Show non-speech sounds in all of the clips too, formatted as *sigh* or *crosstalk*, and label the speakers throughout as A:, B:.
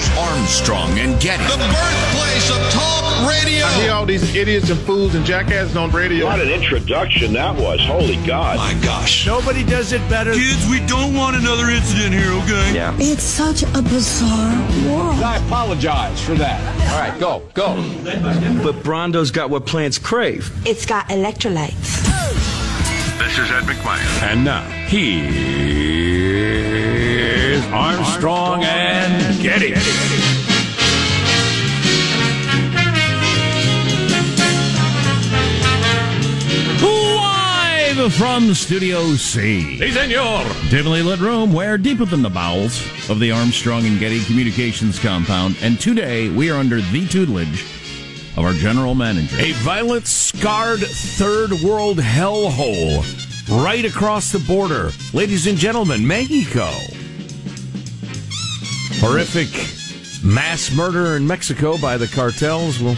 A: is
B: Armstrong and Getty.
A: the birthplace of talk radio.
C: I hear all these idiots and fools and jackasses on radio.
D: What an introduction that was. Holy God.
B: My gosh.
E: Nobody does it better.
B: Kids, we don't want another incident here, okay?
D: Yeah.
F: It's such a bizarre world.
G: I apologize for that. All right, go, go.
E: But Brawndo's got what plants crave.
F: It's got electrolytes.
A: This is Ed McMahon.
H: And now, here's Armstrong and Getty. Live from Studio C.
E: Hey, senor.
H: Dimly lit room where deeper than the bowels of the Armstrong and Getty Communications compound. And today we are under the tutelage of our general manager.
E: A violent, scarred third world hellhole right across the border. Ladies and gentlemen, Mexico. Horrific mass murder in Mexico by the cartels. We'll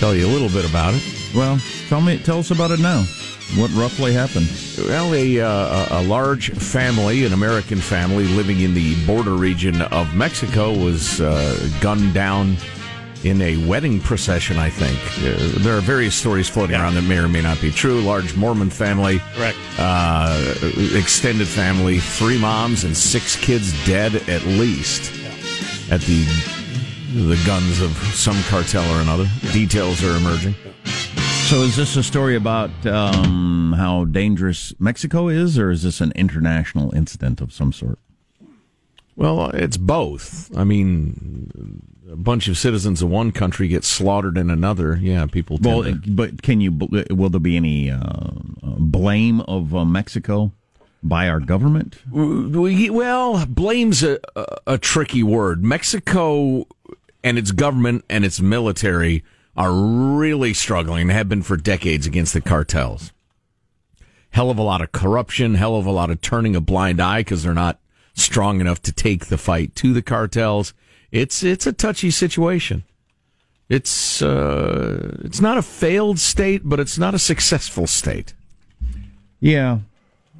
E: tell you a little bit about it.
H: Well, tell me, tell us about it now. What roughly happened?
E: Well, a, uh, a large family, an American family living in the border region of Mexico, was uh, gunned down in a wedding procession, I think. Uh, there are various stories floating around that may or may not be true. Large Mormon family.
C: Correct.
E: Uh, extended family, three moms and six kids dead at least at the the guns of some cartel or another. Details are emerging.
H: So, is this a story about um, how dangerous Mexico is, or is this an international incident of some sort?
E: Well, it's both. I mean, a bunch of citizens of one country get slaughtered in another. Yeah, people.
H: Well,
E: to-
H: but can you? Will there be any uh, blame of uh, Mexico by our government?
E: We, well, blame's a, a, a tricky word. Mexico and its government and its military are really struggling, and have been for decades against the cartels. Hell of a lot of corruption, hell of a lot of turning a blind eye because they're not strong enough to take the fight to the cartels. It's it's a touchy situation. It's uh, it's not a failed state, but it's not a successful state.
H: Yeah.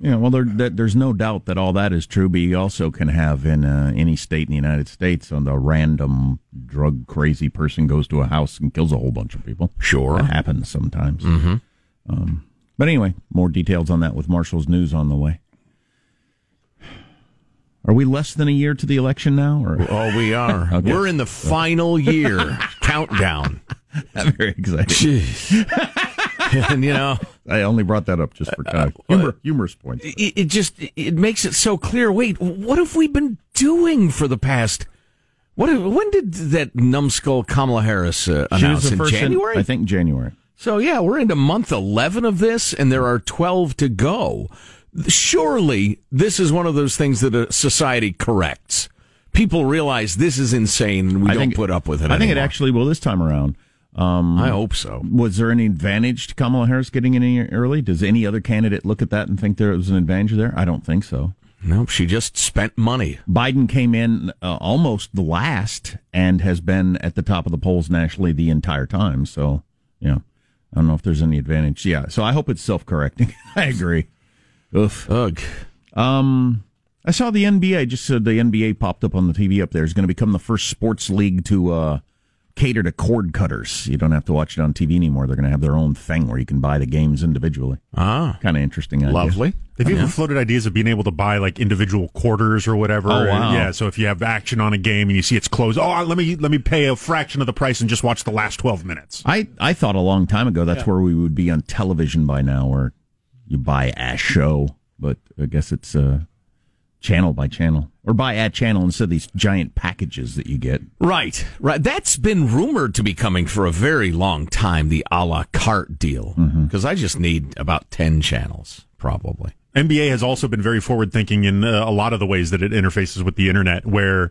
H: Yeah, well, there, there, there's no doubt that all that is true, but you also can have in uh, any state in the United States, on the random drug crazy person goes to a house and kills a whole bunch of people.
E: Sure,
H: that happens sometimes.
E: Mm-hmm.
H: Um, but anyway, more details on that with Marshall's news on the way. Are we less than a year to the election now? Or *laughs*
E: oh, we are. *laughs* okay. We're in the final *laughs* year countdown.
H: Very exciting.
E: and you know,
H: I only brought that up just for kind of humor, humorous points.
E: It, it, just it makes it so clear. Wait, what have we been doing for the past? What? When did that numbskull Kamala Harris uh, announce in January?
H: In, I think January.
E: So yeah, we're into month eleven of this, and there are twelve to go. Surely this is one of those things that a society corrects. People realize this is insane, and we
H: I
E: don't
H: think,
E: put up with it.
H: I think it actually will this time around. Um,
E: I hope so.
H: Was there any advantage to Kamala Harris getting in early? Does any other candidate look at that and think there was an advantage there? I don't think so.
E: Nope, she just spent money.
H: Biden came in uh, almost the last and has been at the top of the polls nationally the entire time. So, yeah, I don't know if there's any advantage. Yeah, so I hope it's self correcting. *laughs* I agree. Oof.
E: Ugh.
H: Um, I saw the NBA. Just said the NBA popped up on the TV up there. Is going to become the first sports league to uh, cater to cord cutters. You don't have to watch it on TV anymore. They're going to have their own thing where you can buy the games individually.
E: Ah,
H: kind of interesting. Idea.
E: Lovely.
I: They've even floated ideas of being able to buy like individual quarters or whatever.
H: Oh, wow.
I: Yeah, so if you have action on a game and you see it's closed, oh, let me let me pay a fraction of the price and just watch the last twelve minutes.
H: I I thought a long time ago that's
I: Yeah.
H: where we would be on television by now, where you buy a show, but I guess it's uh, channel by channel or buy a channel instead of these giant packages that you get.
E: Right, right. That's been rumored to be coming for a very long time. The a la carte deal, because I just need about ten channels, probably.
I: NBA has also been very forward thinking in uh, a lot of the ways that it interfaces with the internet, where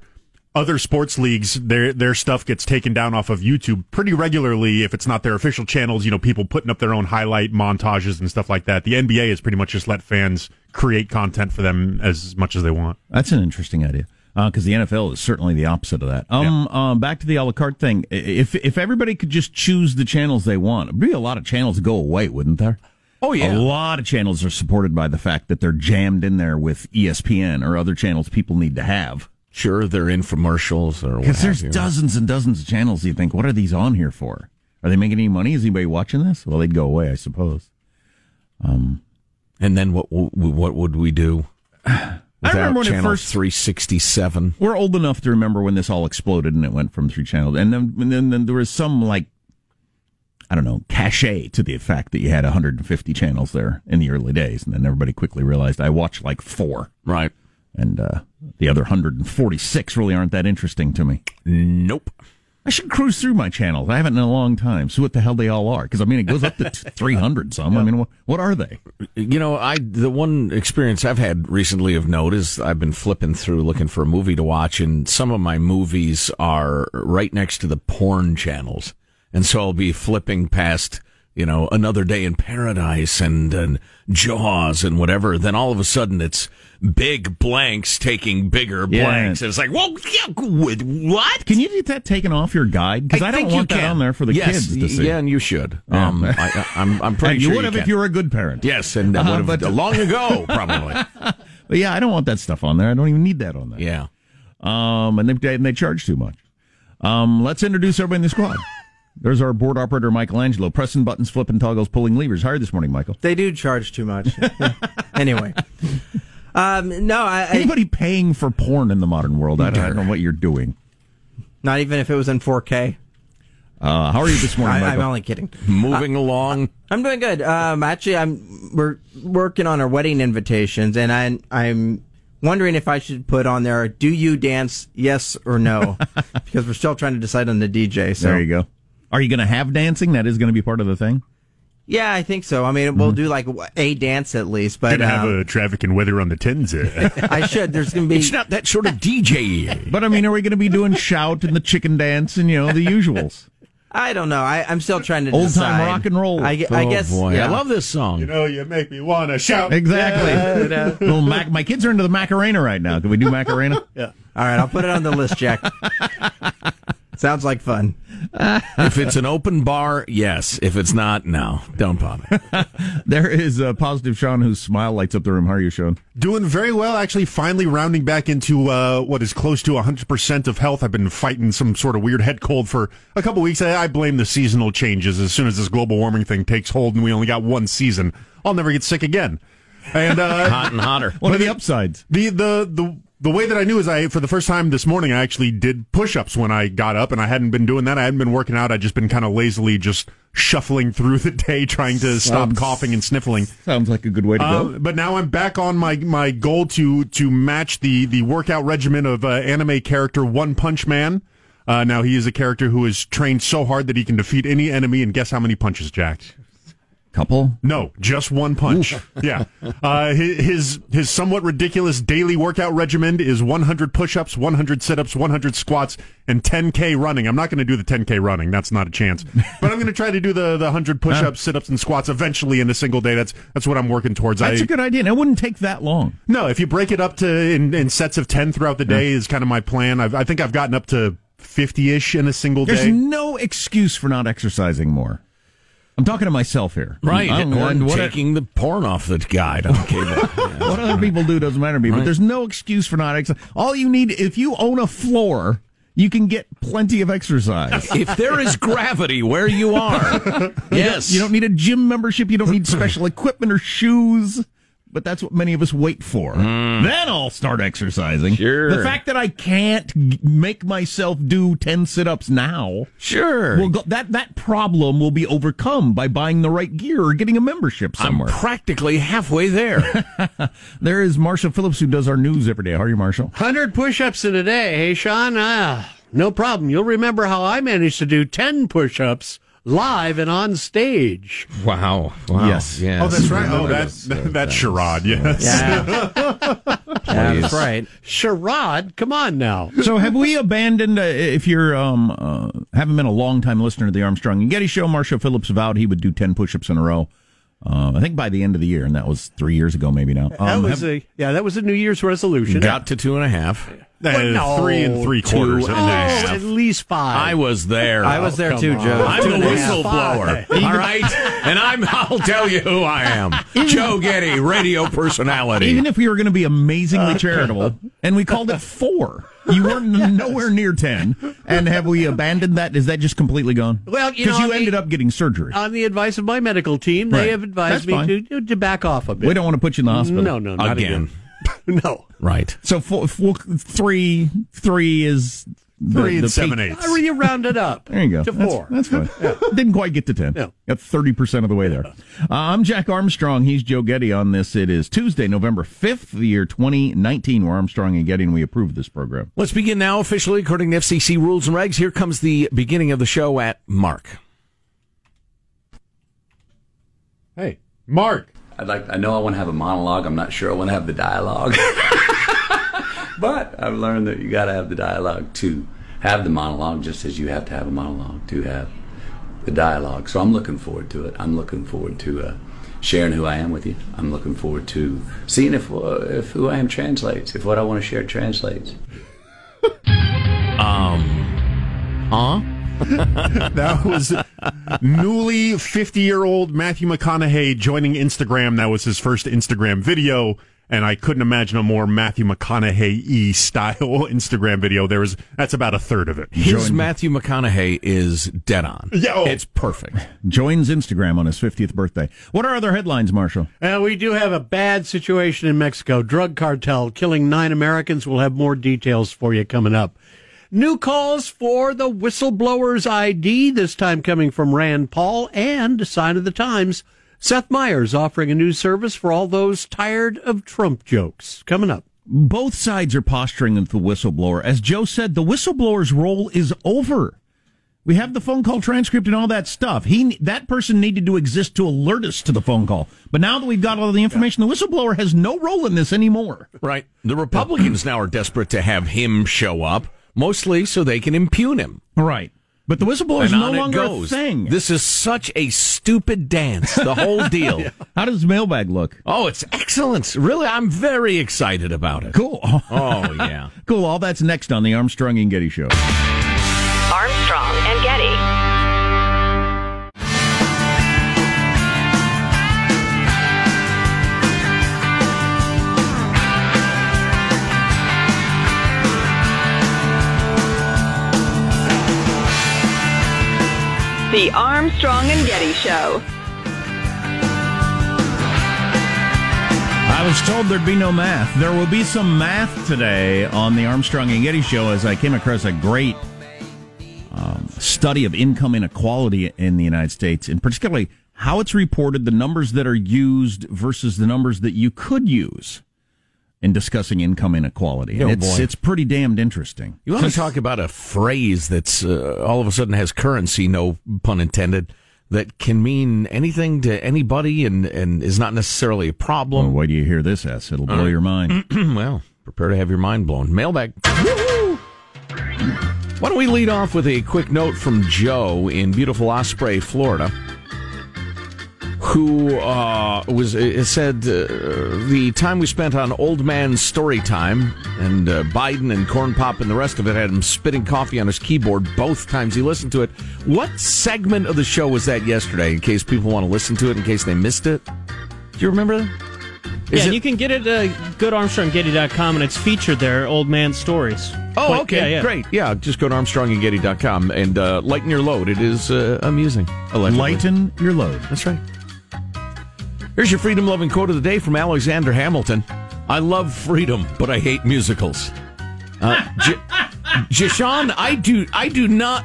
I: other sports leagues their their stuff gets taken down off of YouTube pretty regularly if it's not their official channels. You know, people putting up their own highlight montages and stuff like that. The NBA has pretty much just let fans create content for them as much as they want.
H: That's an interesting idea because the NFL is certainly the opposite of that. Um, um, back to the a la carte thing. If if everybody could just choose the channels they want, there'd be a lot of channels go away, wouldn't there?
E: Oh yeah,
H: A lot of channels are supported by the fact that they're jammed in there with ESPN or other channels people need to have.
E: Sure, they're infomercials or
H: Because there's dozens and dozens of channels. You think, what are these on here for? Are they making any money? Is anybody watching this? Well, they'd go away, I suppose. Um,
E: and then what? What would we do? *sighs*
H: I remember when it first-
E: three sixty seven.
H: We're old enough to remember when this all exploded and it went from three channels, and then and then, then there was some like I don't know cachet to the fact that you had 150 channels there in the early days, and then everybody quickly realized I watched like four,
E: right?
H: And uh, the other 146 really aren't that interesting to me.
E: Nope.
H: I should cruise through my channels. I haven't in a long time. See what the hell they all are. Because I mean, it goes up to *laughs* 300 some. I mean, what, what are they?
E: You know, I the one experience I've had recently of note is I've been flipping through looking for a movie to watch, and some of my movies are right next to the porn channels, and so I'll be flipping past. You know, another day in paradise and, and Jaws and whatever. Then all of a sudden it's big blanks taking bigger
H: Yeah.
E: blanks. And it's like, whoa, yeah, what?
H: Can you get that taken off your guide? Because I, don't
E: think you
H: want that
E: can.
H: on there for the
E: yes,
H: kids to see.
E: Yeah, and you should.
H: Yeah.
E: Um, I, I'm, I'm pretty
H: And
E: sure
H: you would have
E: can.
H: if you were a good parent.
E: Yes, and I
H: Uh,
E: would have
H: but- *laughs*
E: long ago, probably. *laughs*
H: But yeah, I don't want that stuff on there. I don't even need that on there.
E: Yeah.
H: Um, and they, and they charge too much. Um, let's introduce everybody in the squad. There's our board operator, Michelangelo, pressing buttons, flipping toggles, pulling levers. How are you this morning, Michael?
J: They do charge too much. *laughs* anyway, um, no, I, I
H: Anybody paying for porn in the modern world? I don't, I don't know what you're doing.
J: not even if it was in 4K.
H: Uh, how are you this morning,
J: I,
H: Michael?
J: I'm only kidding.
E: Moving along.
J: I'm doing good. Um, actually, I'm we're working on our wedding invitations, and I, I'm wondering if I should put on there, "Do you dance? Yes or no?" *laughs* because we're still trying to decide on the DJ. So
H: There you go. Are you going to have dancing? That is going to be part of the thing.
J: yeah, I think so. I mean, we'll do like a dance at least, but
I: Gonna have
J: um,
I: a traffic and weather on the tins. uh. *laughs*
J: I should. There's going to be.
E: It's not that sort of DJ. *laughs*
H: But I mean, are we going to be doing shout and the chicken dance and you know the usuals? *laughs*
J: I don't know. I, I'm still trying to
H: Old time rock and roll.
J: I, I
E: oh
J: guess.
E: boy,
J: yeah.
E: I love this song.
I: you know, you make me want to shout.
H: Exactly.
J: Yeah, yeah.
H: Little Mac- my kids are into the Macarena right now. Can we do Macarena?
I: Yeah.
J: All right, I'll put it on the list, Jack. Sounds like fun. *laughs*
E: if it's an open bar, yes. If it's not, no. Don't bother. *laughs*
H: there is a positive Sean whose smile lights up the room. How are you, Sean?
I: Doing very well, actually. Finally rounding back into uh, what is close to 100% of health. I've been fighting some sort of weird head cold for a couple weeks. I, I blame the seasonal changes. As soon as this global warming thing takes hold and we only got one season, I'll never get sick again. And uh, *laughs*
E: hot and hotter.
H: What are the upsides?
I: The the the the way that I knew is I, for the first time this morning, I actually did push ups when I got up, and I hadn't been doing that. I hadn't been working out. I'd just been kind of lazily just shuffling through the day, trying to stop coughing and sniffling.
H: Sounds like a good way to
I: uh,
H: go.
I: But now I'm back on my, my goal to to match the the workout regimen of uh, anime character One Punch Man. Uh, now he is a character who is trained so hard that he can defeat any enemy, and guess how many punches, Jack?
H: Couple?
I: No, just one punch. yeah. Uh, his his somewhat ridiculous daily workout regimen is 100 push-ups, 100 sit-ups, 100 squats, and 10k running. I'm not going to do the 10k running. That's not a chance. But I'm going to try to do the the 100 *laughs* push-ups, sit-ups, and squats eventually in a single day. That's that's what I'm working towards.
H: That's
I: I,
H: a good idea. And it wouldn't take that long.
I: No, if you break it up to in, in sets of 10 throughout the day is kind of my plan. I've, I think I've gotten up to 50ish in a single
H: There's
I: day.
H: There's no excuse for not exercising more. I'm talking to myself here.
E: Right.
H: I'm, what,
E: taking the porn off the guide on cable. *laughs* Yeah.
H: what other people do doesn't matter to me, but there's no excuse for not exercising. All you need, if you own a floor, you can get plenty of exercise. *laughs*
E: if there is gravity where you are, *laughs* yes.
H: You don't need a gym membership. You don't need special equipment or shoes. But that's what many of us wait for. Then I'll start exercising.
E: Sure.
H: The fact that I can't g- make myself do 10 sit-ups now.
E: Sure.
H: Will go, that, that problem will be overcome by buying the right gear or getting a membership somewhere.
E: I'm practically halfway there. *laughs*
H: there is Marshall Phillips who does our news every day. How are you, Marshall?
K: 100 push ups in a day. Hey, Sean, ah, no problem. You'll remember how I managed to do 10 push ups live and on stage.
E: Wow. wow.
H: Yes.
E: yes.
I: Oh, that's right. Oh, that's that's charade. Yes.
J: Yeah. yeah, *laughs* that's right.
K: Charade? Come on now.
H: So have we abandoned, uh, if you're, um, uh, haven't been a long time listener to the Armstrong and Getty show, Marshall Phillips vowed he would do 10 push-ups in a row. Uh, I think by the end of the year, and that was three years ago, maybe now.
K: That
H: Um,
K: was
H: have-
K: a yeah, that was a New Year's resolution.
E: Got to two and a half.
I: Uh,
K: no.
I: three and three
E: Two
I: quarters.
E: and
K: Oh,
E: a half.
K: at least five.
E: I was there.
J: I was there
K: come
J: too. Joe.
E: I'm
J: Two
E: the
J: a half.
E: whistleblower, *laughs* all right? And I'm, I'll tell you who I am. Joe Getty, radio personality.
H: even if we were going to be amazingly charitable, and we called it four, you were n- *laughs* nowhere near 10. And have we abandoned that? Is that just completely gone?
K: Well, you
H: Because
K: know,
H: you ended
K: mean-
H: up getting surgery.
K: on the advice of my medical team,
H: Right.
K: they have advised
H: That's
K: me
H: fine.
K: to, to back off a bit.
H: we don't want to put you in the hospital.
K: No, no, not
E: Again.
K: again. *laughs* no.
E: Right.
H: So four, four, three, three is the,
I: Three and
H: the
I: seven
H: peak.
I: eighths.
K: I really round it up.
H: There you go.
K: To
H: That's-
K: four.
H: That's, fine. Didn't quite get to 10.
K: No.
H: Got 30% of the way there. Uh, I'm Jack Armstrong. He's Joe Getty on this. It is Tuesday, November 5th, the year 2019. We're Armstrong and Getty, and we approve this program.
E: Let's begin now officially according to FCC rules and regs. Here comes the beginning of the show at Mark.
I: Hey, Mark.
L: I'd like. I know I want to have a monologue. I'm not sure I want to have the dialogue. *laughs* but I've learned that you got to have the dialogue to have the monologue, just as you have to have a monologue to have the dialogue. So I'm looking forward to it. I'm looking forward to uh, sharing who I am with you. I'm looking forward to seeing if uh, if who I am translates, if what I want to share translates.
E: Um, huh? *laughs*
I: That was newly 50 year old Matthew McConaughey joining Instagram. That was his first Instagram video. And I couldn't imagine a more Matthew McConaughey style *laughs* Instagram video. There was that's about a third of it.
E: His Matthew McConaughey is dead on.
I: Yeah, oh.
E: It's perfect.
H: Joins Instagram on his 50th birthday. What are other headlines, Marshall?
K: Uh, we do have a bad situation in Mexico. Drug cartel killing nine Americans. We'll have more details for you coming up. New calls for the whistleblower's ID, this time coming from Rand Paul and Sign of the Times. Seth Meyers offering a new service for all those tired of Trump jokes. Coming up.
H: Both sides are posturing with the whistleblower. As Joe said, the whistleblower's role is over. We have the phone call transcript and all that stuff. He that person needed to exist to alert us to the phone call. But now that we've got all the information, the whistleblower has no role in this anymore.
E: Right. The Republicans now are desperate to have him show up, mostly so they can impugn him.
H: Right. But the whistleblower is no
E: on it
H: longer a
E: goes.
H: thing.
E: This is such a stupid dance, the whole *laughs* deal.
H: How does mailbag look?
E: Oh, it's excellent. Really, I'm very excited about it.
H: Cool.
E: Oh, yeah. *laughs*
H: cool. All that's next on the Armstrong and Getty Show.
M: Armstrong The Armstrong and Getty Show.
H: I was told there'd be no math. There will be some math today on the Armstrong and Getty show as I came across a great um, study of income inequality in the United States, and particularly how it's reported, the numbers that are used versus the numbers that you could use in discussing income inequality. And
E: Oh,
H: it's
E: boy.
H: it's pretty damned interesting.
E: You want to talk about a phrase that's uh, all of a sudden has currency, no pun intended, that can mean anything to anybody and, and is not necessarily a problem.
H: Well, wait till you hear this, S. It'll blow
E: Uh,
H: your mind. *clears throat*
E: well, prepare to have your mind blown. Mailbag. Why don't we lead off with a quick note from Joe in beautiful Osprey, Florida, who uh, was it said uh, the time we spent on Old Man Story Time and uh, Biden and Corn Pop and the rest of it had him spitting coffee on his keyboard both times he listened to it. What segment of the show was that yesterday? In case people want to listen to it, in case they missed it. Do you remember that?
N: Yeah, and you can get it at goodarmstronggetty.com, and it's featured there, Old Man Stories.
E: Oh,
N: Quite-
E: okay,
N: yeah, yeah.
E: great. Yeah, just go to ArmstrongandGetty.com and uh, lighten your load. It is uh, amusing. Allegedly.
H: Lighten your load.
E: That's right. Here's your freedom loving quote of the day from Alexander Hamilton I love freedom, but I hate musicals. Uh, *laughs* J- Jishan, I do, I do not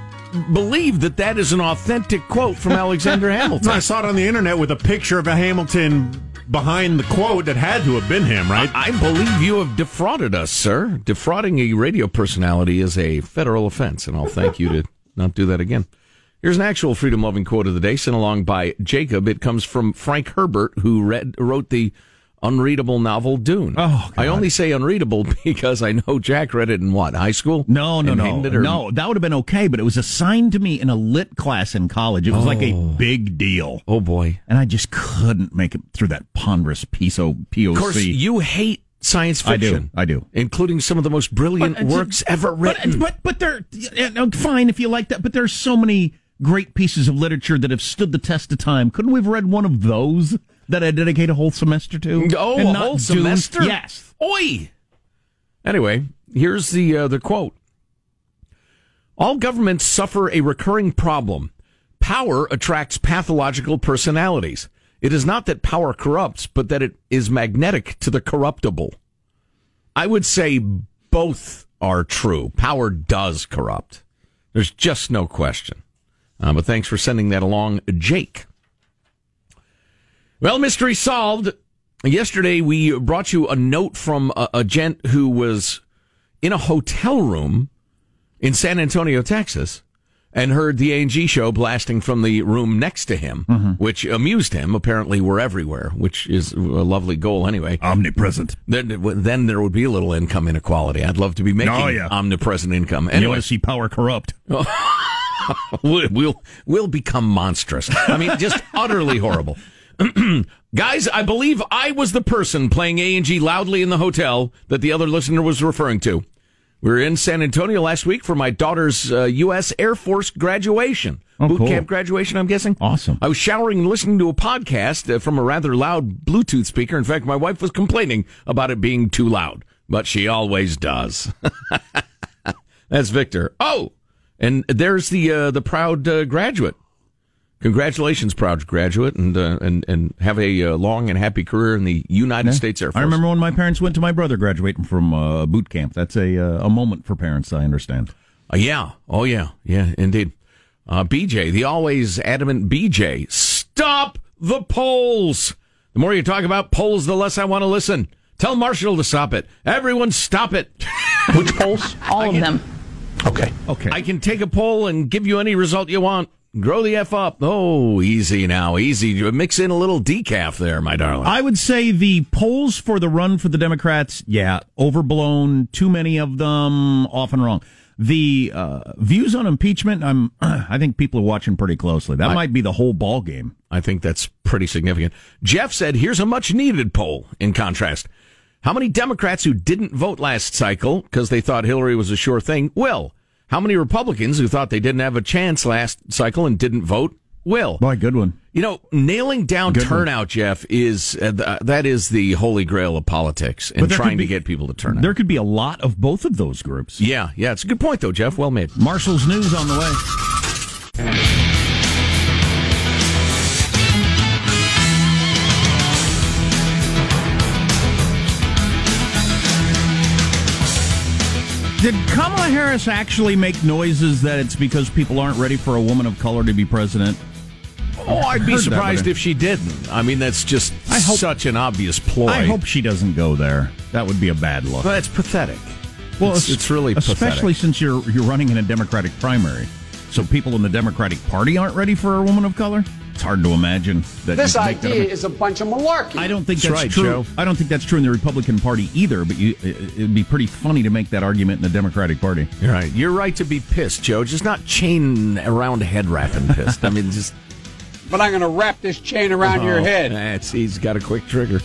E: believe that that is an authentic quote from Alexander *laughs* Hamilton.
I: I saw it on the internet with a picture of a Hamilton behind the quote that had to have been him, right?
E: I believe you have defrauded us, sir. Defrauding a radio personality is a federal offense, and I'll thank you to not do that again. Here's an actual freedom loving quote of the day sent along by Jacob. It comes from Frank Herbert, who read wrote the unreadable novel Dune.
H: Oh,
E: I only say unreadable *laughs* because I know Jack read it in what high school.
H: No, no, no,
E: or-
H: no. That would have been okay, but it was assigned to me in a lit class in college. It was like a
E: Oh.
H: big deal.
E: Oh boy,
H: and I just couldn't make it through that ponderous PSO POC.
E: Of course, you hate science fiction.
H: I do. I do.
E: including some of the most brilliant
H: But, uh,
E: works ever written.
H: But, but but they're yeah, fine if you like that. But there's so many great pieces of literature that have stood the test of time. Couldn't we have read one of those that I dedicate a whole semester to?
E: Oh,
H: And
E: a whole semester?
H: Yes.
E: Oi. Anyway, here's the uh, the quote. All governments suffer a recurring problem. Power attracts pathological personalities. It is not that power corrupts, but that it is magnetic to the corruptible. I would say both are true. Power does corrupt. There's just no question. Uh, but thanks for sending that along, Jake. Well, mystery solved. Yesterday, we brought you a note from a, a gent who was in a hotel room in San Antonio, Texas, and heard the A&G show blasting from the room next to him, which amused him. Apparently, we're everywhere, which is a lovely goal anyway.
H: Omnipresent.
E: Then, then there would be a little income inequality. I'd love to be making
H: Oh, yeah.
E: omnipresent income. Anyway.
H: You want to see power corrupt? *laughs* *laughs*
E: we'll, we'll become monstrous. I mean, just *laughs* utterly horrible. *clears throat* Guys, I believe I was the person playing A and G loudly in the hotel that the other listener was referring to. We were in San Antonio last week for my daughter's uh, U.S. Air Force graduation.
H: Oh,
E: Boot
H: cool.
E: camp graduation, I'm guessing.
H: Awesome.
E: I was showering and listening to a podcast uh, from a rather loud Bluetooth speaker. In fact, my wife was complaining about it being too loud, but she always does. *laughs* That's Victor. Oh, and there's the uh, the proud uh, graduate. Congratulations, proud graduate, and uh, and and have a uh, long and happy career in the United States Air Force.
H: I remember when my parents went to my brother graduating from uh, boot camp. That's a uh, a moment for parents. I understand.
E: Uh, yeah. Oh, yeah. Yeah, indeed. Uh, BJ, the always adamant BJ, stop the polls. The more you talk about polls, the less I want to listen. Tell Marshall to stop it. Everyone stop it.
O: Which polls? All of them.
E: Okay. Okay. I can take a poll and give you any result you want. Grow the F up. Oh, easy now. Easy. Mix in a little decaf there, my darling.
H: I would say the polls for the run for the Democrats, yeah, overblown. Too many of them, often wrong. The uh, views on impeachment, I'm, *clears throat* I think people are watching pretty closely. That
E: I-
H: might be the whole ball game.
E: I think that's pretty significant. Jeff said, here's a much needed poll in contrast. How many Democrats who didn't vote last cycle because they thought Hillary was a sure thing will? How many Republicans who thought they didn't have a chance last cycle and didn't vote will?
H: Boy, good one.
E: You know, nailing down
H: Good one.
E: turnout, Jeff, is uh, th- that is the holy grail of politics and trying
H: could
E: to get people to turn out.
H: There could be a lot of both of those groups.
E: Yeah, yeah, it's a good point though, Jeff. Well made.
H: Marshall's news on the way. Did Kamala Harris actually make noises that it's because people aren't ready for a woman of color to be president?
E: Oh, I'd be surprised if she didn't. I mean, that's just
H: hope-
E: such an obvious ploy.
H: I hope she doesn't go there. That would be a bad look.
E: Well, that's pathetic.
H: Well,
E: it's, it's really
H: especially
E: pathetic.
H: since you're you're running in a Democratic primary, so people in the Democratic Party aren't ready for a woman of color. It's hard to imagine that
P: This
H: you can make that
P: idea
H: up.
P: is a bunch of malarkey.
H: I don't think
E: That's
H: that's,
E: right,
H: true.
E: Joe.
H: I don't think that's true in the Republican Party either. But you, it- it'd be pretty funny to make that argument in the Democratic Party.
E: You're right. You're right to be pissed, Joe. Just not chain around head wrapping pissed. I mean, just *laughs*
P: But I'm going to wrap this chain around your
E: Oh,
P: head.
E: That's he's got a quick trigger.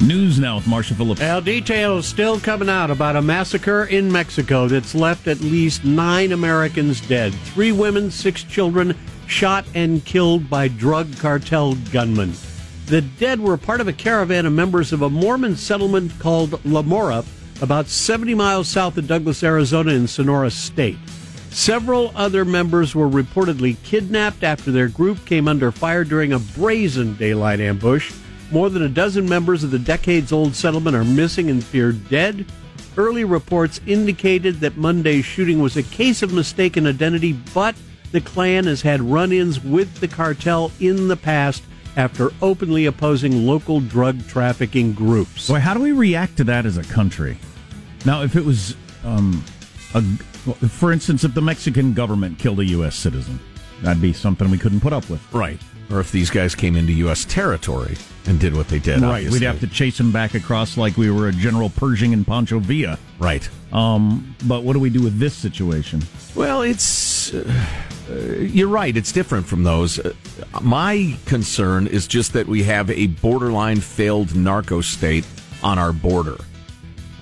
H: News now with Marshall Phillips.
K: Well, details still coming out about a massacre in Mexico that's left at least nine Americans dead. Three women, six children shot and killed by drug cartel gunmen. The dead were part of a caravan of members of a Mormon settlement called La Mora, about 70 miles south of Douglas, Arizona, in Sonora State. Several other members were reportedly kidnapped after their group came under fire during a brazen daylight ambush. More than a dozen members of the decades old settlement are missing and feared dead. Early reports indicated that Monday's shooting was a case of mistaken identity, but the clan has had run ins with the cartel in the past after openly opposing local drug trafficking groups.
H: Boy, how do we react to that as a country? Now, if it was, um, a, for instance, if the Mexican government killed a U.S. citizen, that'd be something we couldn't put up with.
E: Right. Or if these guys came into U.S. territory and did what they did.
H: Right,
E: obviously.
H: we'd have to chase them back across like we were a General Pershing and Pancho Villa.
E: Right.
H: Um, but what do we do with this situation?
E: Well, it's. Uh, uh, you're right. It's different from those. Uh, my concern is just that we have a borderline failed narco state on our border,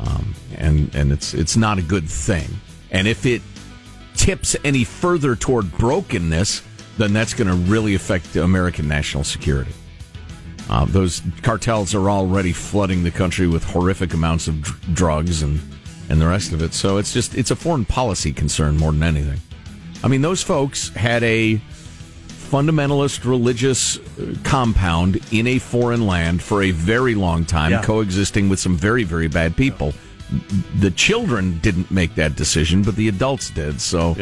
E: um, and and it's it's not a good thing. And if it tips any further toward brokenness, then that's going to really affect American national security. Uh, those cartels are already flooding the country with horrific amounts of dr- drugs and and the rest of it. So it's just it's a foreign policy concern more than anything. I mean, those folks had a fundamentalist religious uh, compound in a foreign land for a very long time,
K: Yeah.
E: coexisting with some very very bad people. The children didn't make that decision, but the adults did. So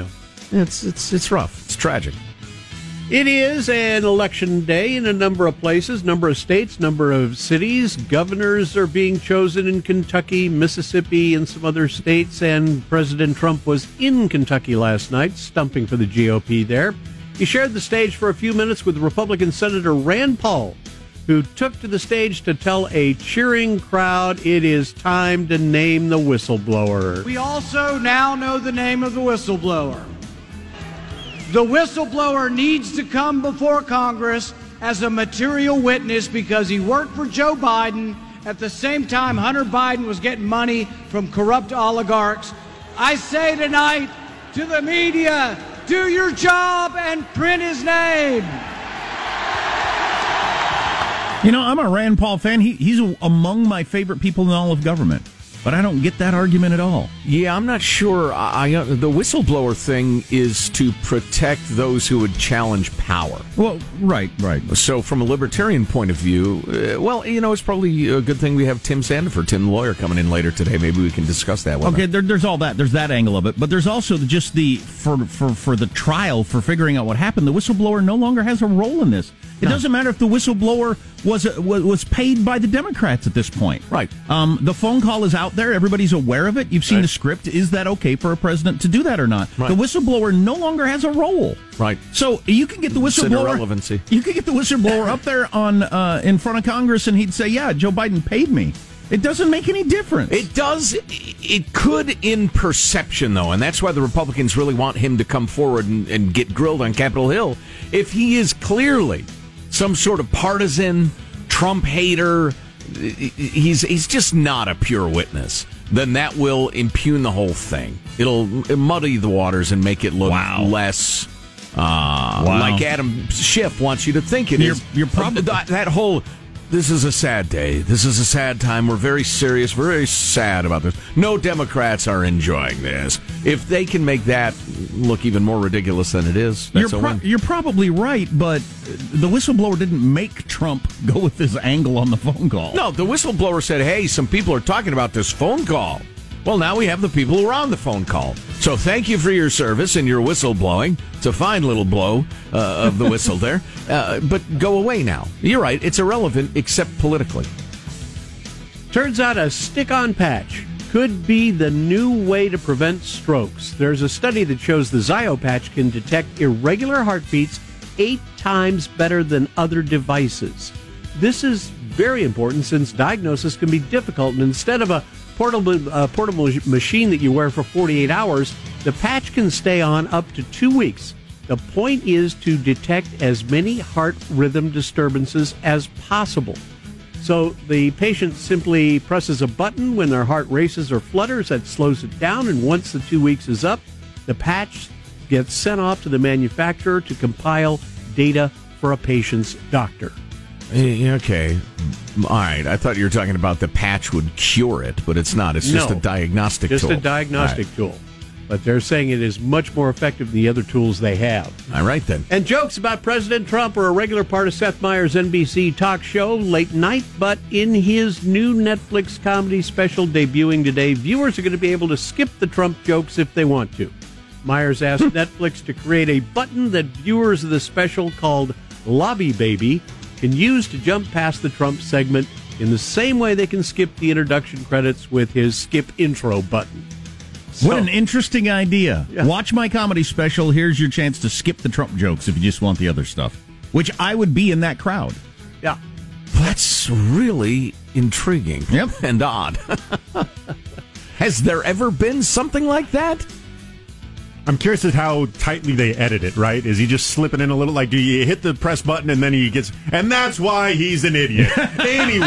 E: it's it's it's rough. It's tragic.
K: It is an election day in a number of places, number of states, number of cities. Governors are being chosen in Kentucky, Mississippi, and some other states. And President Trump was in Kentucky last night, stumping for the GOP there. He shared the stage for a few minutes with Republican Senator Rand Paul, who took to the stage to tell a cheering crowd it is time to name the whistleblower.
Q: We also now know the name of the whistleblower. The whistleblower needs to come before Congress as a material witness because he worked for Joe Biden at the same time Hunter Biden was getting money from corrupt oligarchs. I say tonight to the media do your job and print his name.
H: You know, I'm a Rand Paul fan. He, he's among my favorite people in all of government, but I don't get that argument at all.
E: Yeah, I'm not sure. I, I the whistleblower thing is to protect those who would challenge power.
H: Well, right, right.
E: So, from a libertarian point of view, uh, well, you know, it's probably a good thing we have Tim Sandefur, Tim lawyer, coming in later today. Maybe we can discuss that.
H: Okay, there, there's all that. There's that angle of it, but there's also just the for for for the trial for figuring out what happened. The whistleblower no longer has a role in this. It doesn't matter if the whistleblower was was, was paid by the Democrats at this point.
E: Right.
H: Um, the phone call is out there. Everybody's aware of it. You've seen
E: Right.
H: the script. Is that okay for a president to do that or not?
E: Right.
H: The whistleblower no longer has a role.
E: Right.
H: So you can get the whistleblower.
E: irrelevancy.
H: You could get the whistleblower up there on uh, in front of Congress, and he'd say, "Yeah, Joe Biden paid me." It doesn't make any difference.
E: It does. It could in perception, though, and that's why the Republicans really want him to come forward and, and get grilled on Capitol Hill. If he is clearly some sort of partisan Trump hater, he's he's just not a pure witness. Then that will impugn the whole thing. It'll muddy the waters and make it look
H: Wow.
E: less. Uh,
H: Wow.
E: Like Adam Schiff wants you to think it
H: You're-
E: is.
H: you're prob-
E: that, that whole. This is a sad day. This is a sad time. We're very serious. We're very sad about this. No Democrats are enjoying this. If they can make that look even more ridiculous than it is,
H: You're, pro- you're probably right, but the whistleblower didn't make Trump go with his angle on the phone call.
E: No, the whistleblower said, "Hey, some people are talking about this phone call." Well, now we have the people who are on the phone call. So thank you for your service and your whistle blowing. It's a fine little blow uh, of the whistle there. *laughs* Uh, but go away now. You're right. It's irrelevant except politically.
K: Turns out a stick on patch could be the new way to prevent strokes. There's a study that shows the Zio patch can detect irregular heartbeats eight times better than other devices. This is very important since diagnosis can be difficult, and instead of a portable, uh, portable machine that you wear for 48 hours, the patch can stay on up to two weeks. The point is to detect as many heart rhythm disturbances as possible. So the patient simply presses a button when their heart races or flutters, that slows it down, and once the two weeks is up, the patch gets sent off to the manufacturer to compile data for a patient's doctor.
E: Eh, Okay. All right. I thought you were talking about the patch would cure it, but it's not. It's just a diagnostic tool.
K: Just
E: tool.
K: a diagnostic
E: All
K: tool. But they're saying it is much more effective than the other tools they have.
E: All right, then.
K: And jokes about President Trump are a regular part of Seth Meyers' NBC talk show late night, but in his new Netflix comedy special debuting today, viewers are going to be able to skip the Trump jokes if they want to. Meyers asked *laughs* Netflix to create a button that viewers of the special called Lobby Baby can use to jump past the Trump segment in the same way they can skip the introduction credits with his skip intro button.
H: what an interesting idea. Watch my comedy special. Here's your chance to skip the Trump jokes if you just want the other stuff, which I would be in that crowd.
K: Yeah.
E: That's really intriguing
H: Yep. *laughs*
E: and odd. *laughs* Has there ever been something like that?
I: I'm curious as how tightly they edit it, right? Is he just slipping in a little like do you hit the press button and then he gets and that's why he's an idiot. *laughs* Anyways,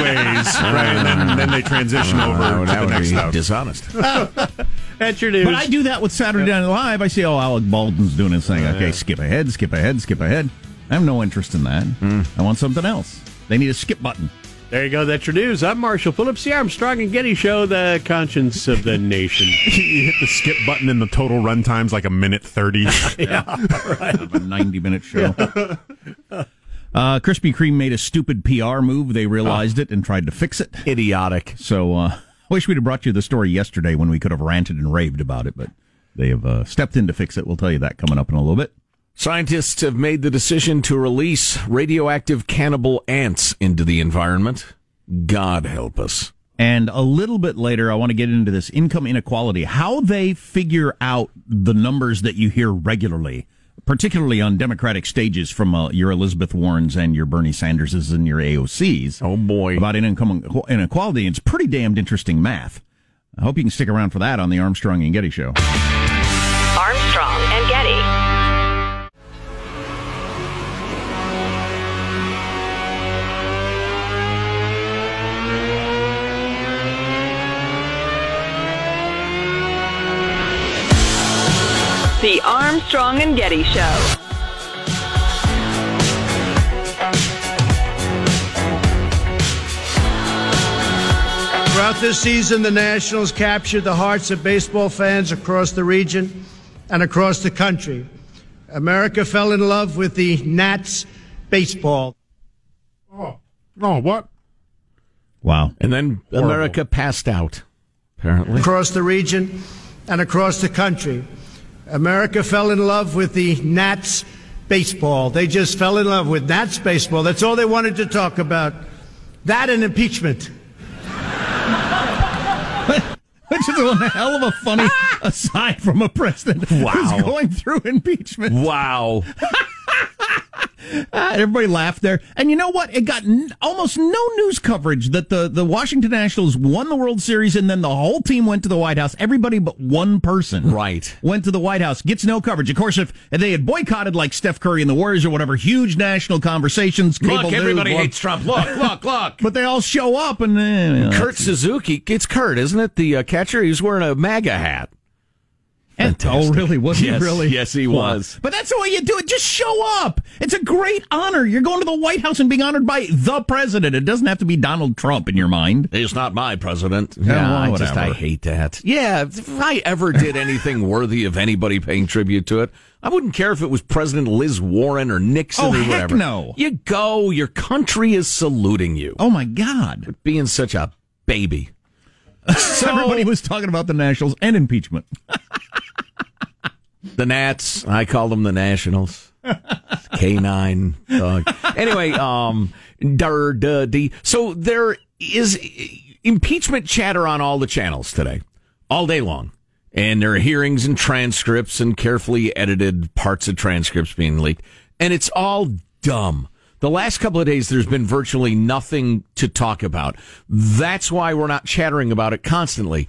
I: right? And then, then they transition over
E: Uh,
I: to the next
E: be
I: stuff.
E: dishonest. *laughs*
K: That's your news.
H: But I do that with Saturday Night Live. I see, oh, Alec Baldwin's doing his thing. Okay, skip ahead, skip ahead, skip ahead. I have no interest in that. I want something else. They need a skip button.
K: There you go. That's your news. I'm Marshall Phillips, the Armstrong and Getty Show, the conscience of the nation. *laughs*
I: you hit the skip button and the total run time's like a minute 30. *laughs*
K: yeah, right.
H: Of a 90 minute show. *laughs* Uh, Krispy Kreme made a stupid PR move. They realized it and tried to fix it.
E: Idiotic.
H: So, uh, I wish we'd have brought you the story yesterday when we could have ranted and raved about it, but they have uh, stepped in to fix it. We'll tell you that coming up in a little bit.
E: Scientists have made the decision to release radioactive cannibal ants into the environment. God help us.
H: And a little bit later, I want to get into this income inequality, how they figure out the numbers that you hear regularly, particularly on Democratic stages from uh, your Elizabeth Warrens and your Bernie Sanderses and your AOCs.
E: Oh, boy.
H: About income inequality. It's pretty damned interesting math. I hope you can stick around for that on the Armstrong and Getty Show.
M: Armstrong and Getty Show.
Q: Throughout this season, the Nationals captured the hearts of baseball fans across the region and across the country. America fell in love with the Nats baseball.
I: Oh, oh what?
H: Wow.
E: And then America passed out, apparently.
Q: Across the region and across the country. America fell in love with the Nats baseball. They just fell in love with Nats baseball. That's all they wanted to talk about. That and impeachment. *laughs*
H: Which is one hell of a funny *laughs* aside from a president
E: Wow.
H: who's going through impeachment.
E: Wow. *laughs*
H: Ah, everybody laughed there. And you know what? It got n- almost no news coverage that the, the Washington Nationals won the World Series and then the whole team went to the White House. Everybody but one person
E: Right.
H: went to the White House. Gets no coverage. Of course, if they had boycotted like Steph Curry and the Warriors or whatever, huge national conversations.
E: Look,
H: cable news,
E: everybody
H: blah-
E: hates Trump. Look, *laughs* look, look.
H: But they all show up and eh,
E: Kurt Suzuki, it's Kurt, isn't it? The uh, catcher. He's wearing a MAGA hat.
H: And- oh, really? Was
E: Yes,
H: he really?
E: yes, he
H: Wow.
E: was.
H: But that's the way you do it. Just show up. It's a great honor. You're going to the White House and being honored by the president. It doesn't have to be Donald Trump in your mind.
E: He's not my president.
H: Yeah, well,
E: I just I hate that. Yeah, if I ever did *laughs* anything worthy of anybody paying tribute to it, I wouldn't care if it was President Liz Warren or Nixon
H: Oh,
E: or whatever.
H: no.
E: You go. Your country is saluting you.
H: Oh my God.
E: Being such a baby. *laughs*
H: So everybody was talking about the Nationals and impeachment. *laughs*
E: the Nats, I call them the Nationals. K9 dog. Anyway, um, dar, da, dee. So there is impeachment chatter on all the channels today, all day long. And there are hearings and transcripts and carefully edited parts of transcripts being leaked. And it's all dumb. The last couple of days, there's been virtually nothing to talk about. That's why we're not chattering about it constantly.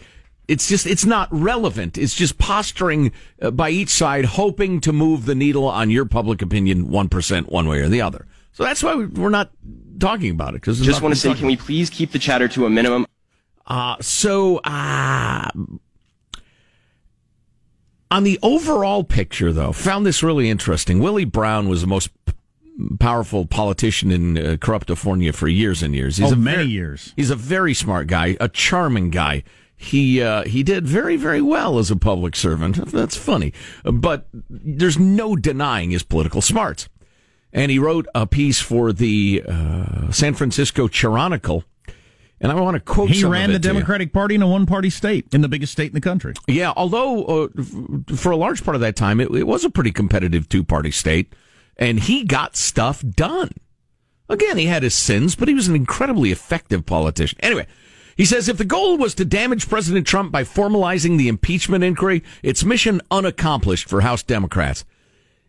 E: It's just, it's not relevant. It's just posturing uh, by each side, hoping to move the needle on your public opinion 1% one way or the other. So that's why we're not talking about it. Cause
R: just want to say, can we please keep the chatter to a minimum?
E: Uh, so, uh, on the overall picture, though, found this really interesting. Willie Brown was the most p- powerful politician in uh, Corruptifornia for years and years.
H: He's
E: oh,
H: a many
E: very,
H: years.
E: He's a very smart guy, a charming guy. He uh, he did very very well as a public servant. That's funny, but there's no denying his political smarts. And he wrote a piece for the uh, San Francisco Chronicle. And I want to quote.
H: He ran the Democratic. Party in a one-party state, in the biggest state in the country.
E: Yeah, although uh, f- for a large part of that time, it, it was a pretty competitive two-party state, and he got stuff done. Again, he had his sins, but he was an incredibly effective politician. Anyway, he says if the goal was to damage President Trump by formalizing the impeachment inquiry, it's mission unaccomplished for House Democrats.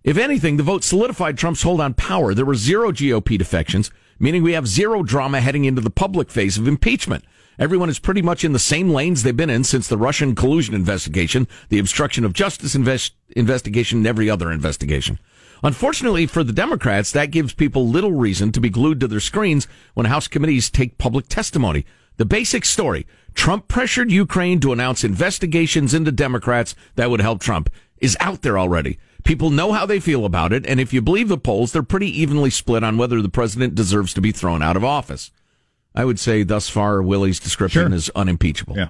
E: If anything, the vote solidified Trump's hold on power. There were zero GOP defections, meaning we have zero drama heading into the public phase of impeachment. Everyone is pretty much in the same lanes they've been in since the Russian collusion investigation, the obstruction of justice invest- investigation, and every other investigation. Unfortunately for the Democrats, that gives people little reason to be glued to their screens when House committees take public testimony. The basic story Trump pressured Ukraine to announce investigations into Democrats that would help Trump is out there already. People know how they feel about it, and if you believe the polls, they're pretty evenly split on whether the president deserves to be thrown out of office. I would say thus far, Willie's description
H: Sure.
E: is unimpeachable.
H: Yeah.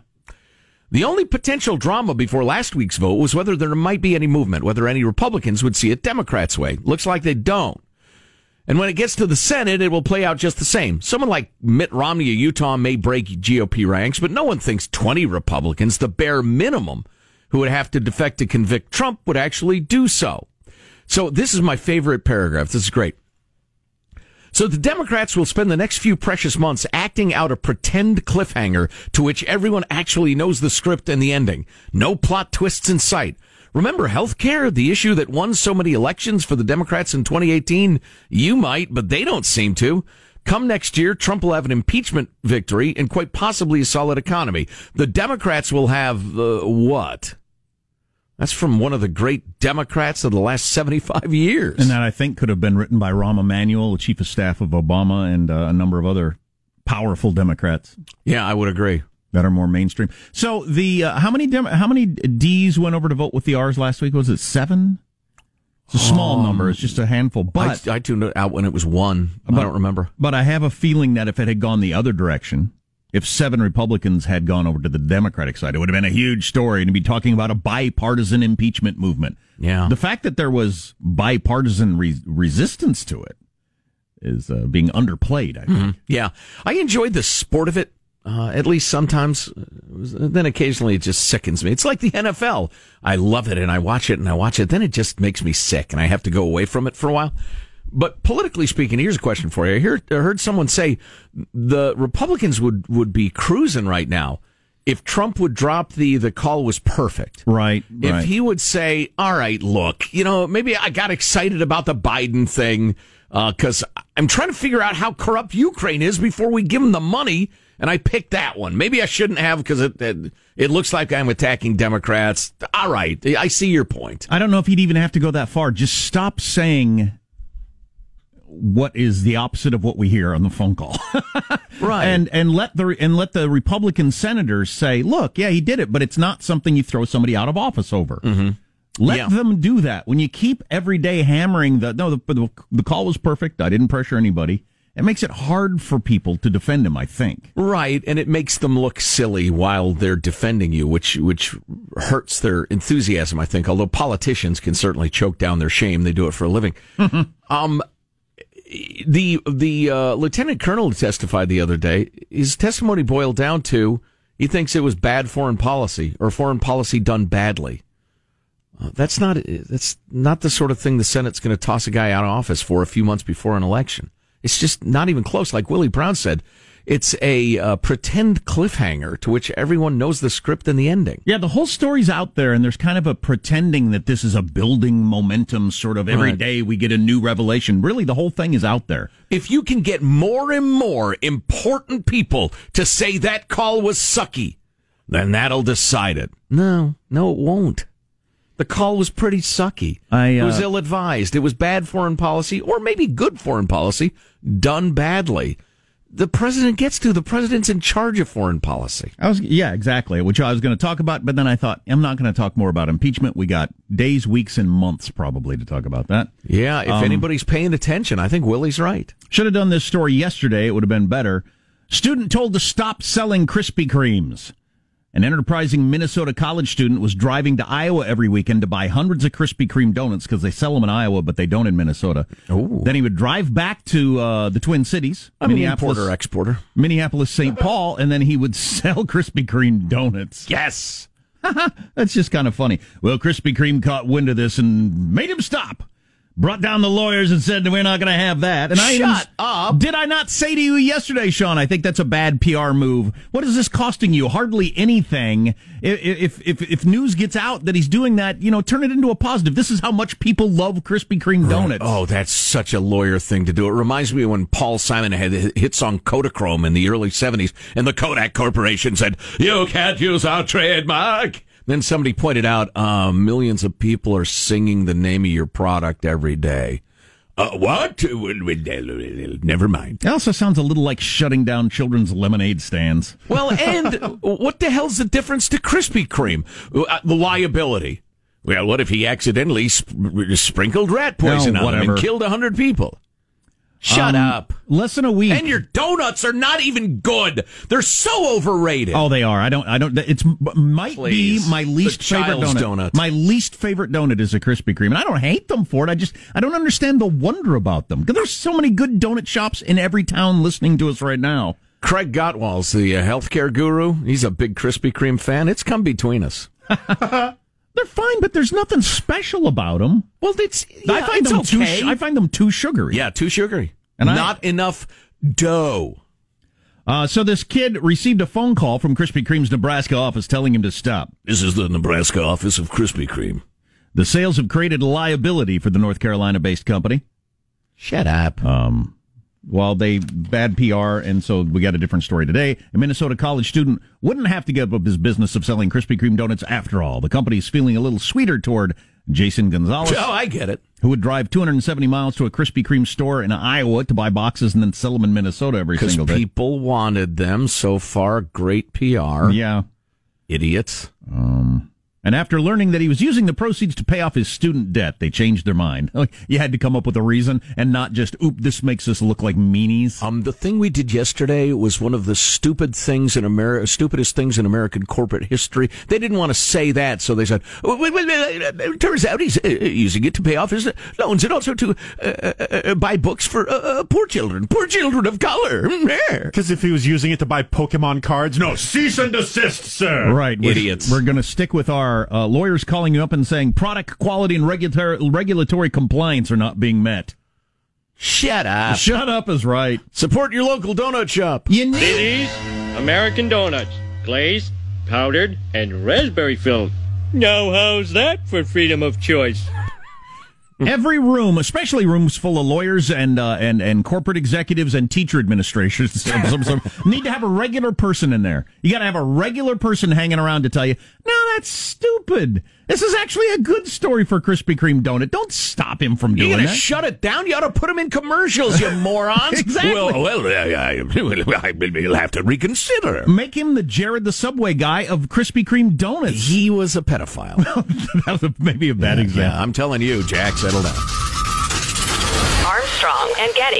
E: The only potential drama before last week's vote was whether there might be any movement, whether any Republicans would see it Democrats' way. Looks like they don't. And when it gets to the Senate, it will play out just the same. Someone like Mitt Romney of Utah may break GOP ranks, but no one thinks 20 Republicans, the bare minimum, who would have to defect to convict Trump, would actually do so. So this is my favorite paragraph. This is great. So the Democrats will spend the next few precious months acting out a pretend cliffhanger to which everyone actually knows the script and the ending. No plot twists in sight. Remember health care, the issue that won so many elections for the Democrats in 2018? You might, but they don't seem to. Come next year, Trump will have an impeachment victory and quite possibly a solid economy. The Democrats will have uh, what? That's from one of the great Democrats of the last 75 years.
H: And that I think could have been written by Rahm Emanuel, the chief of staff of Obama, and uh, a number of other powerful Democrats.
E: Yeah, I would agree.
H: That are more mainstream. So the uh, how many Dem- how many D's went over to vote with the R's last week? Was it seven? It's a small
E: Um,
H: number. It's just a handful. But
E: I, I tuned it out when it was one. I don't remember.
H: But I have a feeling that if it had gone the other direction, if seven Republicans had gone over to the Democratic side, it would have been a huge story and be talking about a bipartisan impeachment movement.
E: Yeah.
H: The fact that there was bipartisan re- resistance to it is uh, being underplayed. I think.
E: Mhm. Yeah, I enjoyed the sport of it. Uh, at least sometimes. Uh, Then occasionally it just sickens me. It's like the NFL. I love it and I watch it and I watch it. Then it just makes me sick and I have to go away from it for a while. But politically speaking, here's a question for you. I heard, I heard someone say the Republicans would, would be cruising right now if Trump would drop the the call was perfect.
H: Right.
E: If
H: right.
E: he would say, "All right, look, you know, maybe I got excited about the Biden thing because I'm trying to figure out how corrupt Ukraine is before we give them the money." And I picked that one. Maybe I shouldn't have because it, it it looks like I'm attacking Democrats. All right, I see your point.
H: I don't know if he'd even have to go that far. Just stop saying what is the opposite of what we hear on the phone call. *laughs*
E: right.
H: And and let the and let the Republican senators say, "Look, yeah, he did it, but it's not something you throw somebody out of office over."
E: Mm-hmm.
H: Let
E: Yeah.
H: them do that. When you keep every day hammering the no, the, the the call was perfect. I didn't pressure anybody. It makes it hard for people to defend him. I think.
E: Right, and it makes them look silly while they're defending you, which which hurts their enthusiasm. I think, although politicians can certainly choke down their shame, they do it for a living. *laughs* um, the the uh, lieutenant colonel testified the other day, his testimony boiled down to He thinks it was bad foreign policy or foreign policy done badly. Uh, that's not that's not the sort of thing the Senate's going to toss a guy out of office for a few months before an election. It's just not even close. Like Willie Brown said, it's a uh, pretend cliffhanger to which everyone knows the script and the ending.
H: Yeah, the whole story's out there, and there's kind of a pretending that this is a building momentum sort of every
E: Right.
H: day we get a new revelation. Really, the whole thing is out there.
E: If you can get more and more important people to say that call was sucky, then that'll decide it. No, no, it won't. The call was pretty sucky.
H: I,
E: it was
H: uh,
E: ill advised. It was bad foreign policy, or maybe good foreign policy, done badly. The president gets to. The president's in charge of foreign policy.
H: I was, yeah, exactly, which I was going to talk about, but then I thought I'm not going to talk more about impeachment. We got days, weeks, and months probably to talk about that.
E: Yeah, if
H: Um,
E: anybody's paying attention, I think Willie's right.
H: Should have done this story yesterday. It would have been better. Student told to stop selling Krispy Kremes. An enterprising Minnesota college student was driving to Iowa every weekend to buy hundreds of Krispy Kreme donuts because they sell them in Iowa, but they don't in Minnesota. Then he would drive back to uh, the Twin Cities,
E: I'm an importer, exporter.
H: Minneapolis, St. *laughs* Paul, and then he would sell Krispy Kreme donuts.
E: Yes. *laughs*
H: That's just kind of funny. Well, Krispy Kreme caught wind of this and made him stop. Brought down the lawyers and said, "We're not going to have that." And I
E: Shut up.
H: Did I not say to you yesterday, Sean? I think that's a bad PR move. What is this costing you? Hardly anything. If if if, if news gets out that he's doing that, you know, turn it into a positive. This is how much people love Krispy Kreme donuts.
E: Oh, that's such a lawyer thing to do. It reminds me of when Paul Simon had a hit song Kodachrome in the early 70s, and the Kodak Corporation said, You can't use our trademark. Then somebody pointed out, uh, millions of people are singing the name of your product every day. Uh, what? *laughs* Never mind.
H: It also sounds a little like shutting down children's lemonade stands.
E: Well, *laughs* and what the hell's the difference to Krispy Kreme? Uh, The liability. Well, what if he accidentally sp- sprinkled rat poison
H: No,
E: on
H: whatever.
E: and killed a hundred people? Shut
H: Um,
E: up.
H: Less than a week.
E: And your donuts are not even good. They're so overrated.
H: Oh, they are. I don't. I don't. It's might
E: Please.
H: be my least favorite donut.
E: donut.
H: My least favorite donut is a Krispy Kreme, and I don't hate them for it. I just I don't understand the wonder about them because there's so many good donut shops in every town listening to us right now.
E: Craig Gottwals the uh, healthcare guru. He's a big Krispy Kreme fan. It's come between us. *laughs*
H: They're fine, but there's nothing special about them.
E: Well, it's
H: I find
E: it's
H: them
E: okay.
H: too. I find them too sugary.
E: Yeah, too sugary.
H: And I-
E: not enough dough.
H: Uh, so this kid received a phone call from Krispy Kreme's Nebraska office telling him to stop.
E: This is the Nebraska office of Krispy Kreme.
H: The sales have created a liability for the North Carolina-based company.
E: Shut up.
H: Um, well, they bad PR, and so we got a different story today. A Minnesota college student wouldn't have to give up his business of selling Krispy Kreme donuts after all. The company's feeling a little sweeter toward Jason Gonzalez,
E: Oh, I get it.
H: who would drive 270 miles to a Krispy Kreme store in Iowa to buy boxes and then sell them in Minnesota every single day.
E: people wanted them. So far, great PR.
H: Yeah.
E: Idiots.
H: Um, and after learning that he was using the proceeds to pay off his student debt, they changed their mind. *laughs* You had to come up with a reason and not just, oop, this makes us look like meanies.
E: Um, the thing we did yesterday was one of the stupid things in America, stupidest things in American corporate history. They didn't want to say that, so they said, "Well, well, well, uh, it turns out he's uh, using it to pay off his loans and also to uh, uh, uh, buy books for uh, uh, poor children, poor children of color. *laughs*
I: Because if he was using it to buy Pokemon cards, no, cease and desist, sir.
H: Right, we're-
E: Idiots.
H: We're going to stick with our uh, lawyers calling you up and saying product quality and regulatory regulatory compliance are not being met.
E: Shut up.
H: Shut up is right.
E: Support your local donut shop.
H: You need
S: Ladies, American donuts, glazed, powdered, and raspberry filled. Now, how's that for freedom of choice?
H: Every room, especially rooms full of lawyers and uh, and and corporate executives and teacher administrators, *laughs* need to have a regular person in there. You got to have a regular person hanging around to tell you, no, that's stupid. This is actually a good story for Krispy Kreme donut. Don't stop him from
E: You're
H: doing
E: going to
H: that.
E: shut it down? You ought to put him in commercials, you *laughs* morons.
H: Exactly.
E: Well, well, I, *laughs* I, I, will have to reconsider.
H: Make him the Jared the Subway guy of Krispy Kreme donuts.
E: He was a pedophile. *laughs*
H: that was maybe a bad example.
E: yeah, I'm telling you, Jack, settle down.
M: Armstrong and Getty.